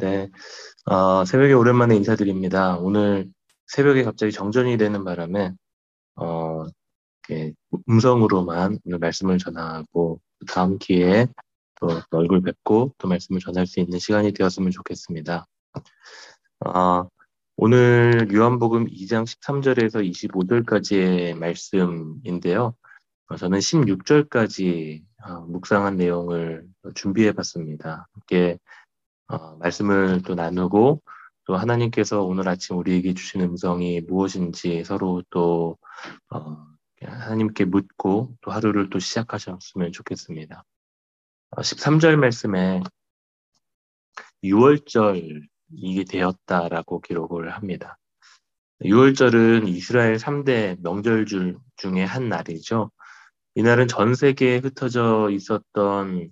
네, 어, 새벽에 오랜만에 인사드립니다. 오늘 새벽에 갑자기 정전이 되는 바람에 어, 이렇게 음성으로만 오늘 말씀을 전하고 다음 기회에 또 얼굴 뵙고 또 말씀을 전할 수 있는 시간이 되었으면 좋겠습니다. 어, 오늘 요한복음 2장 13절에서 25절까지의 말씀인데요. 어, 저는 16절까지 어, 묵상한 내용을 준비해 봤습니다. 함께 어, 말씀을 또 나누고 또 하나님께서 오늘 아침 우리에게 주신 음성이 무엇인지 서로 또 어, 하나님께 묻고 또 하루를 또 시작하셨으면 좋겠습니다. 어, 13절 말씀에 6월절이 되었다라고 기록을 합니다. 6월절은 이스라엘 3대 명절 중에 한 날이죠. 이날은 전 세계에 흩어져 있었던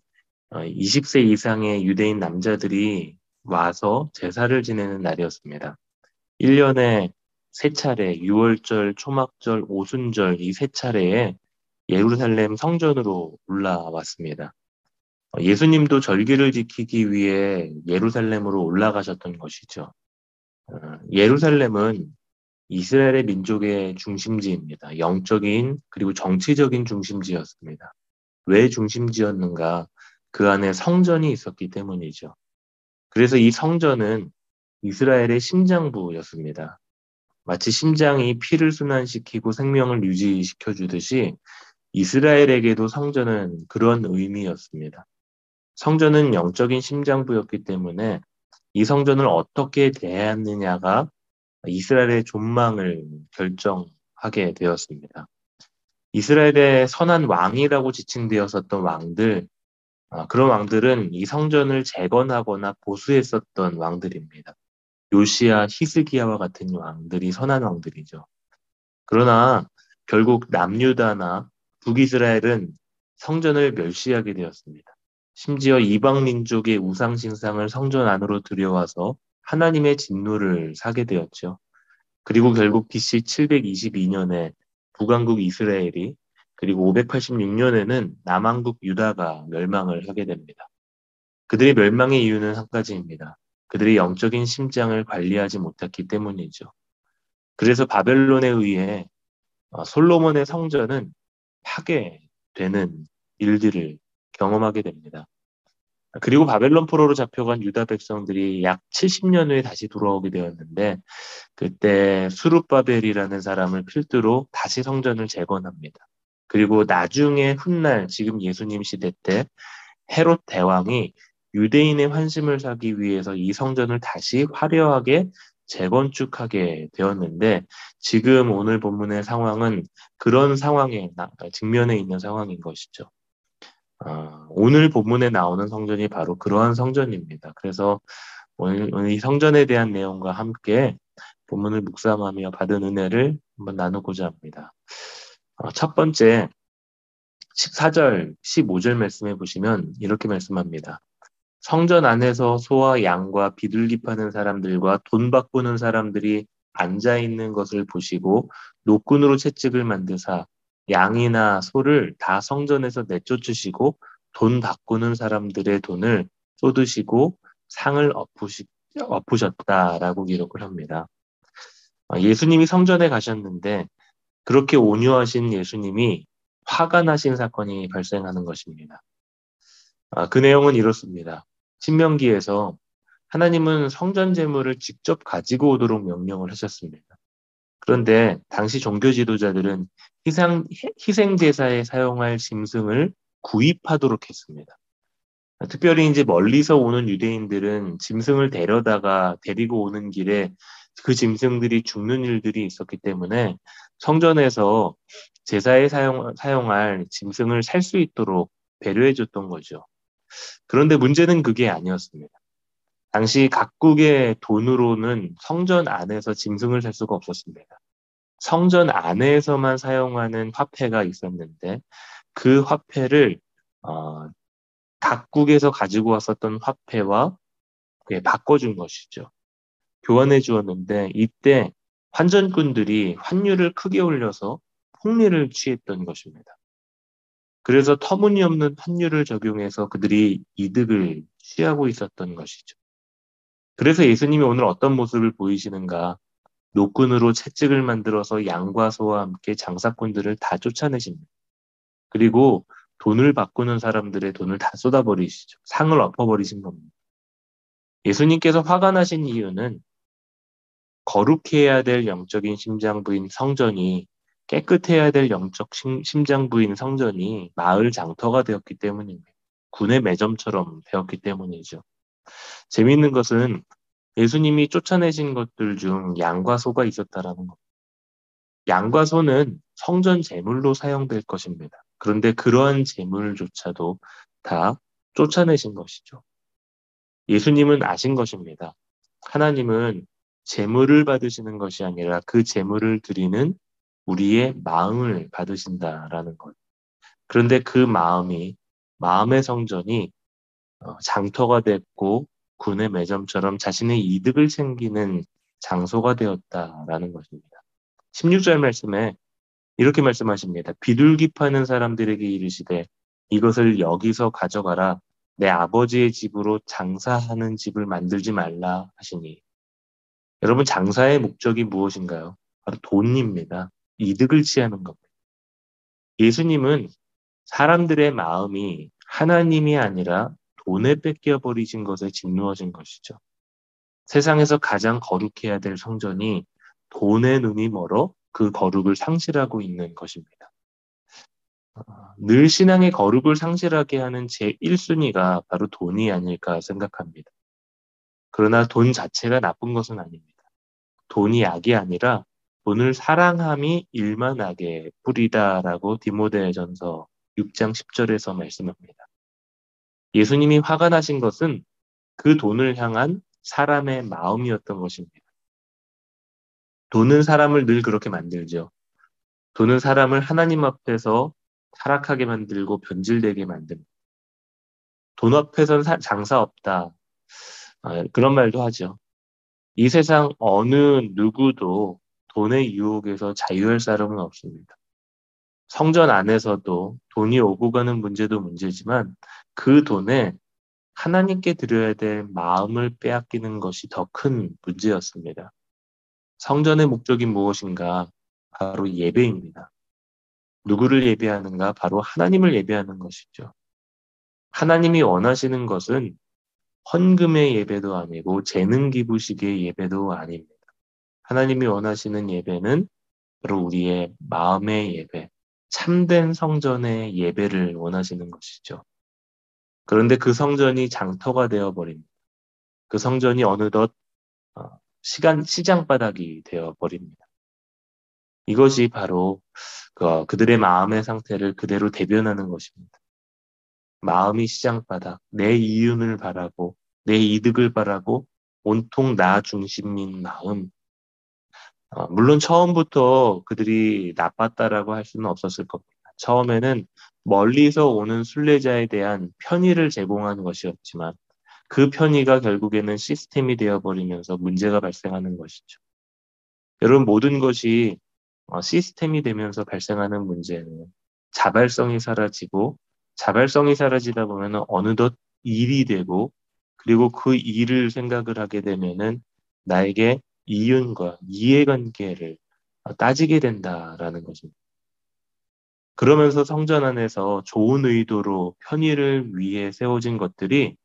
20세 어, 이상의 유대인 남자들이 와서 제사를 지내는 날이었습니다. 1년에 세 차례, 6월절, 초막절, 오순절 이 세 차례에 예루살렘 성전으로 올라왔습니다. 어, 예수님도 절기를 지키기 위해 예루살렘으로 올라가셨던 것이죠. 어, 예루살렘은 이스라엘의 민족의 중심지입니다. 영적인 그리고 정치적인 중심지였습니다. 왜 중심지였는가? 그 안에 성전이 있었기 때문이죠. 그래서 이 성전은 이스라엘의 심장부였습니다. 마치 심장이 피를 순환시키고 생명을 유지시켜 주듯이 이스라엘에게도 성전은 그런 의미였습니다. 성전은 영적인 심장부였기 때문에 이 성전을 어떻게 대하느냐가 이스라엘의 존망을 결정하게 되었습니다. 이스라엘의 선한 왕이라고 지칭되었었던 왕들, 아, 그런 왕들은 이 성전을 재건하거나 보수했었던 왕들입니다. 요시아, 히스기야와 같은 왕들이 선한 왕들이죠. 그러나 결국 남유다나 북이스라엘은 성전을 멸시하게 되었습니다. 심지어 이방 민족의 우상 신상을 성전 안으로 들여와서 하나님의 진노를 사게 되었죠. 그리고 결국 BC 722년에 북왕국 이스라엘이 그리고 586년에는 남왕국 유다가 멸망을 하게 됩니다. 그들의 멸망의 이유는 한 가지입니다. 그들의 영적인 심장을 관리하지 못했기 때문이죠. 그래서 바벨론에 의해 어, 솔로몬의 성전은 파괴되는 일들을 경험하게 됩니다. 그리고 바벨론 포로로 잡혀간 유다 백성들이 약 70년 후에 다시 돌아오게 되었는데 그때 수룹바벨이라는 사람을 필두로 다시 성전을 재건합니다. 그리고 나중에 훗날 지금 예수님 시대 때 헤롯 대왕이 유대인의 환심을 사기 위해서 이 성전을 다시 화려하게 재건축하게 되었는데 지금 오늘 본문의 상황은 그런 상황에 직면해 있는 상황인 것이죠. 어, 오늘 본문에 나오는 성전이 바로 그러한 성전입니다. 그래서 오늘 이 성전에 대한 내용과 함께 본문을 묵상하며 받은 은혜를 한번 나누고자 합니다. 어, 첫 번째 14절, 15절 말씀해 보시면 이렇게 말씀합니다. 성전 안에서 소와 양과 비둘기 파는 사람들과 돈 바꾸는 사람들이 앉아 있는 것을 보시고 노끈으로 채찍을 만드사 양이나 소를 다 성전에서 내쫓으시고 돈 바꾸는 사람들의 돈을 쏟으시고 상을 엎으시, 엎으셨다라고 기록을 합니다. 아, 예수님이 성전에 가셨는데 그렇게 온유하신 예수님이 화가 나신 사건이 발생하는 것입니다. 아, 그 내용은 이렇습니다. 신명기에서 하나님은 성전 제물을 직접 가지고 오도록 명령을 하셨습니다. 그런데 당시 종교 지도자들은 희생, 희생 제사에 사용할 짐승을 구입하도록 했습니다. 특별히 이제 멀리서 오는 유대인들은 짐승을 데려다가 데리고 오는 길에 그 짐승들이 죽는 일들이 있었기 때문에 성전에서 제사에 사용, 사용할 짐승을 살 수 있도록 배려해 줬던 거죠. 그런데 문제는 그게 아니었습니다. 당시 각국의 돈으로는 성전 안에서 짐승을 살 수가 없었습니다. 성전 안에서만 사용하는 화폐가 있었는데 그 화폐를 어, 각국에서 가지고 왔었던 화폐와 바꿔준 것이죠. 교환해 주었는데 이때 환전꾼들이 환율을 크게 올려서 폭리를 취했던 것입니다. 그래서 터무니없는 환율을 적용해서 그들이 이득을 취하고 있었던 것이죠. 그래서 예수님이 오늘 어떤 모습을 보이시는가? 노끈으로 채찍을 만들어서 양과 소와 함께 장사꾼들을 다 쫓아내십니다. 그리고 돈을 바꾸는 사람들의 돈을 다 쏟아버리시죠. 상을 엎어버리신 겁니다. 예수님께서 화가 나신 이유는 거룩해야 될 영적인 심장 부인 성전이 깨끗해야 될 영적 심 장 부인 성전이 마을 장터가 되었기 때문입니다. 군의 매점처럼 되었기 때문이죠. 재미있는 것은 예수님이 쫓아내신 것들 중 양과 소가 있었다라는 겁니다. 양과 소는 성전 제물로 사용될 것입니다. 그런데 그러한 제물조차도 다 쫓아내신 것이죠. 예수님은 아신 것입니다. 하나님은 제물을 받으시는 것이 아니라 그 제물을 드리는 우리의 마음을 받으신다라는 것. 그런데 그 마음이 마음의 성전이 어, 장터가 됐고 군의 매점처럼 자신의 이득을 챙기는 장소가 되었다라는 것입니다. 16절 말씀에 이렇게 말씀하십니다. 비둘기 파는 사람들에게 이르시되 이것을 여기서 가져가라. 내 아버지의 집으로 장사하는 집을 만들지 말라 하시니. 여러분, 장사의 목적이 무엇인가요? 바로 돈입니다. 이득을 취하는 겁니다. 예수님은 사람들의 마음이 하나님이 아니라 돈에 뺏겨 버리신 것에 짓누어진 것이죠. 세상에서 가장 거룩해야 될 성전이 돈의 눈이 멀어 그 거룩을 상실하고 있는 것입니다. 어, 늘 신앙의 거룩을 상실하게 하는 제 1순위가 바로 돈이 아닐까 생각합니다. 그러나 돈 자체가 나쁜 것은 아닙니다. 돈이 악이 아니라 돈을 사랑함이 일만 악의 뿌리다라고 디모데전서 6장 10절에서 말씀합니다. 예수님이 화가 나신 것은 그 돈을 향한 사람의 마음이었던 것입니다. 돈은 사람을 늘 그렇게 만들죠. 돈은 사람을 하나님 앞에서 타락하게 만들고 변질되게 만듭니다. 돈 앞에선 장사 없다. 아, 그런 말도 하죠. 이 세상 어느 누구도 돈의 유혹에서 자유할 사람은 없습니다. 성전 안에서도 돈이 오고 가는 문제도 문제지만 그 돈에 하나님께 드려야 될 마음을 빼앗기는 것이 더 큰 문제였습니다. 성전의 목적이 무엇인가? 바로 예배입니다. 누구를 예배하는가? 바로 하나님을 예배하는 것이죠. 하나님이 원하시는 것은 헌금의 예배도 아니고 재능 기부식의 예배도 아닙니다. 하나님이 원하시는 예배는 바로 우리의 마음의 예배, 참된 성전의 예배를 원하시는 것이죠. 그런데 그 성전이 장터가 되어 버립니다. 그 성전이 어느덧 어, 시간 시장 바닥이 되어 버립니다. 이것이 바로 그, 그들의 마음의 상태를 그대로 대변하는 것입니다. 마음이 시장 바닥, 내 이윤을 바라고 내 이득을 바라고 온통 나 중심인 마음, 어, 물론 처음부터 그들이 나빴다라고 할 수는 없었을 겁니다. 처음에는 멀리서 오는 순례자에 대한 편의를 제공하는 것이었지만 그 편의가 결국에는 시스템이 되어버리면서 문제가 발생하는 것이죠. 여러분 모든 것이 어, 시스템이 되면서 발생하는 문제는 자발성이 사라지고 자발성이 사라지다 보면 어느덧 일이 되고 그리고 그 일을 생각을 하게 되면은 나에게 이윤과 이해관계를 따지게 된다라는 것입니다. 그러면서 성전 안에서 좋은 의도로 편의를 위해 세워진 것들이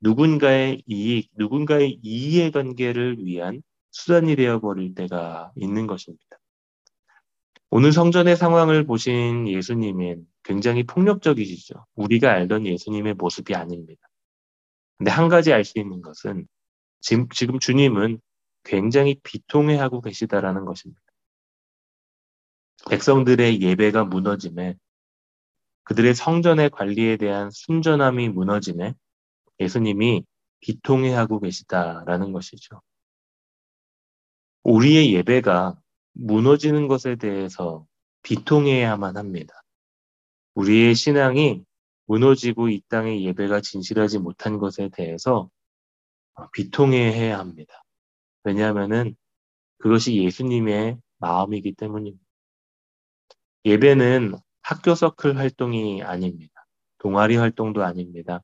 누군가의 이익, 누군가의 이해관계를 위한 수단이 되어버릴 때가 있는 것입니다. 오늘 성전의 상황을 보신 예수님은 굉장히 폭력적이시죠. 우리가 알던 예수님의 모습이 아닙니다. 근데 한 가지 알 수 있는 것은 지금, 지금 주님은 굉장히 비통해하고 계시다라는 것입니다. 백성들의 예배가 무너짐에 그들의 성전의 관리에 대한 순전함이 무너짐에 예수님이 비통해하고 계시다라는 것이죠. 우리의 예배가 무너지는 것에 대해서 비통해야만 합니다. 우리의 신앙이 무너지고 이 땅의 예배가 진실하지 못한 것에 대해서 비통해해야 합니다. 왜냐하면은 그것이 예수님의 마음이기 때문입니다. 예배는 학교 서클 활동이 아닙니다. 동아리 활동도 아닙니다.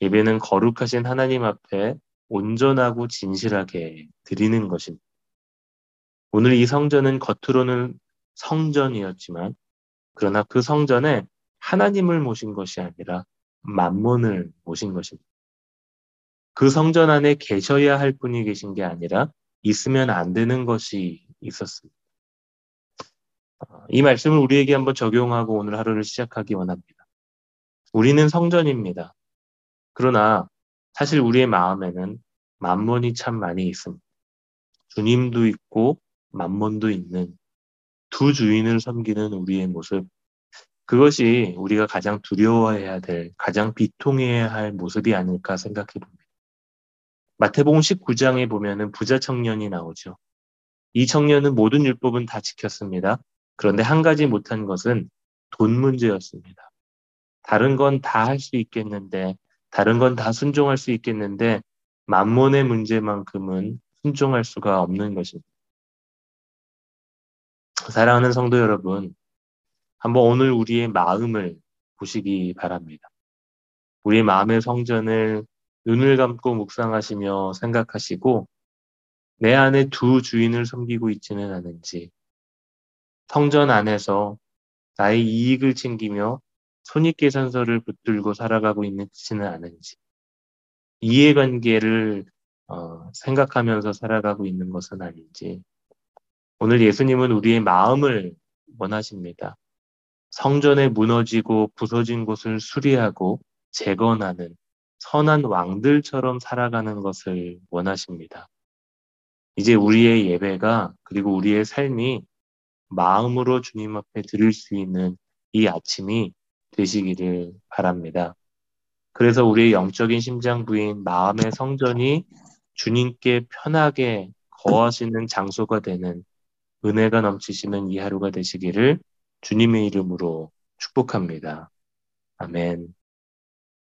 예배는 거룩하신 하나님 앞에 온전하고 진실하게 드리는 것입니다. 오늘 이 성전은 겉으로는 성전이었지만 그러나 그 성전에 하나님을 모신 것이 아니라 만몬을 모신 것입니다. 그 성전 안에 계셔야 할 분이 계신 게 아니라 있으면 안 되는 것이 있었습니다. 어, 이 말씀을 우리에게 한번 적용하고 오늘 하루를 시작하기 원합니다. 우리는 성전입니다. 그러나 사실 우리의 마음에는 만몬이 참 많이 있습니다. 주님도 있고 만몬도 있는 두 주인을 섬기는 우리의 모습. 그것이 우리가 가장 두려워해야 될, 가장 비통해야 할 모습이 아닐까 생각해 봅니다. 마태복음 19장에 보면은 부자 청년이 나오죠. 이 청년은 모든 율법은 다 지켰습니다. 그런데 한 가지 못한 것은 돈 문제였습니다. 다른 건 다 할 수 있겠는데, 다른 건 다 순종할 수 있겠는데, 만몬의 문제만큼은 순종할 수가 없는 것입니다. 사랑하는 성도 여러분, 한번 오늘 우리의 마음을 보시기 바랍니다. 우리의 마음의 성전을 눈을 감고 묵상하시며 생각하시고 내 안에 두 주인을 섬기고 있지는 않은지 성전 안에서 나의 이익을 챙기며 손익계산서를 붙들고 살아가고 있지는 않은지 이해관계를 어, 생각하면서 살아가고 있는 것은 아닌지 오늘 예수님은 우리의 마음을 원하십니다. 성전에 무너지고 부서진 곳을 수리하고 재건하는 선한 왕들처럼 살아가는 것을 원하십니다. 이제 우리의 예배가 그리고 우리의 삶이 마음으로 주님 앞에 드릴 수 있는 이 아침이 되시기를 바랍니다. 그래서 우리의 영적인 심장 부인 마음의 성전이 주님께 편하게 거하시는 장소가 되는 은혜가 넘치시는 이 하루가 되시기를 주님의 이름으로 축복합니다. 아멘.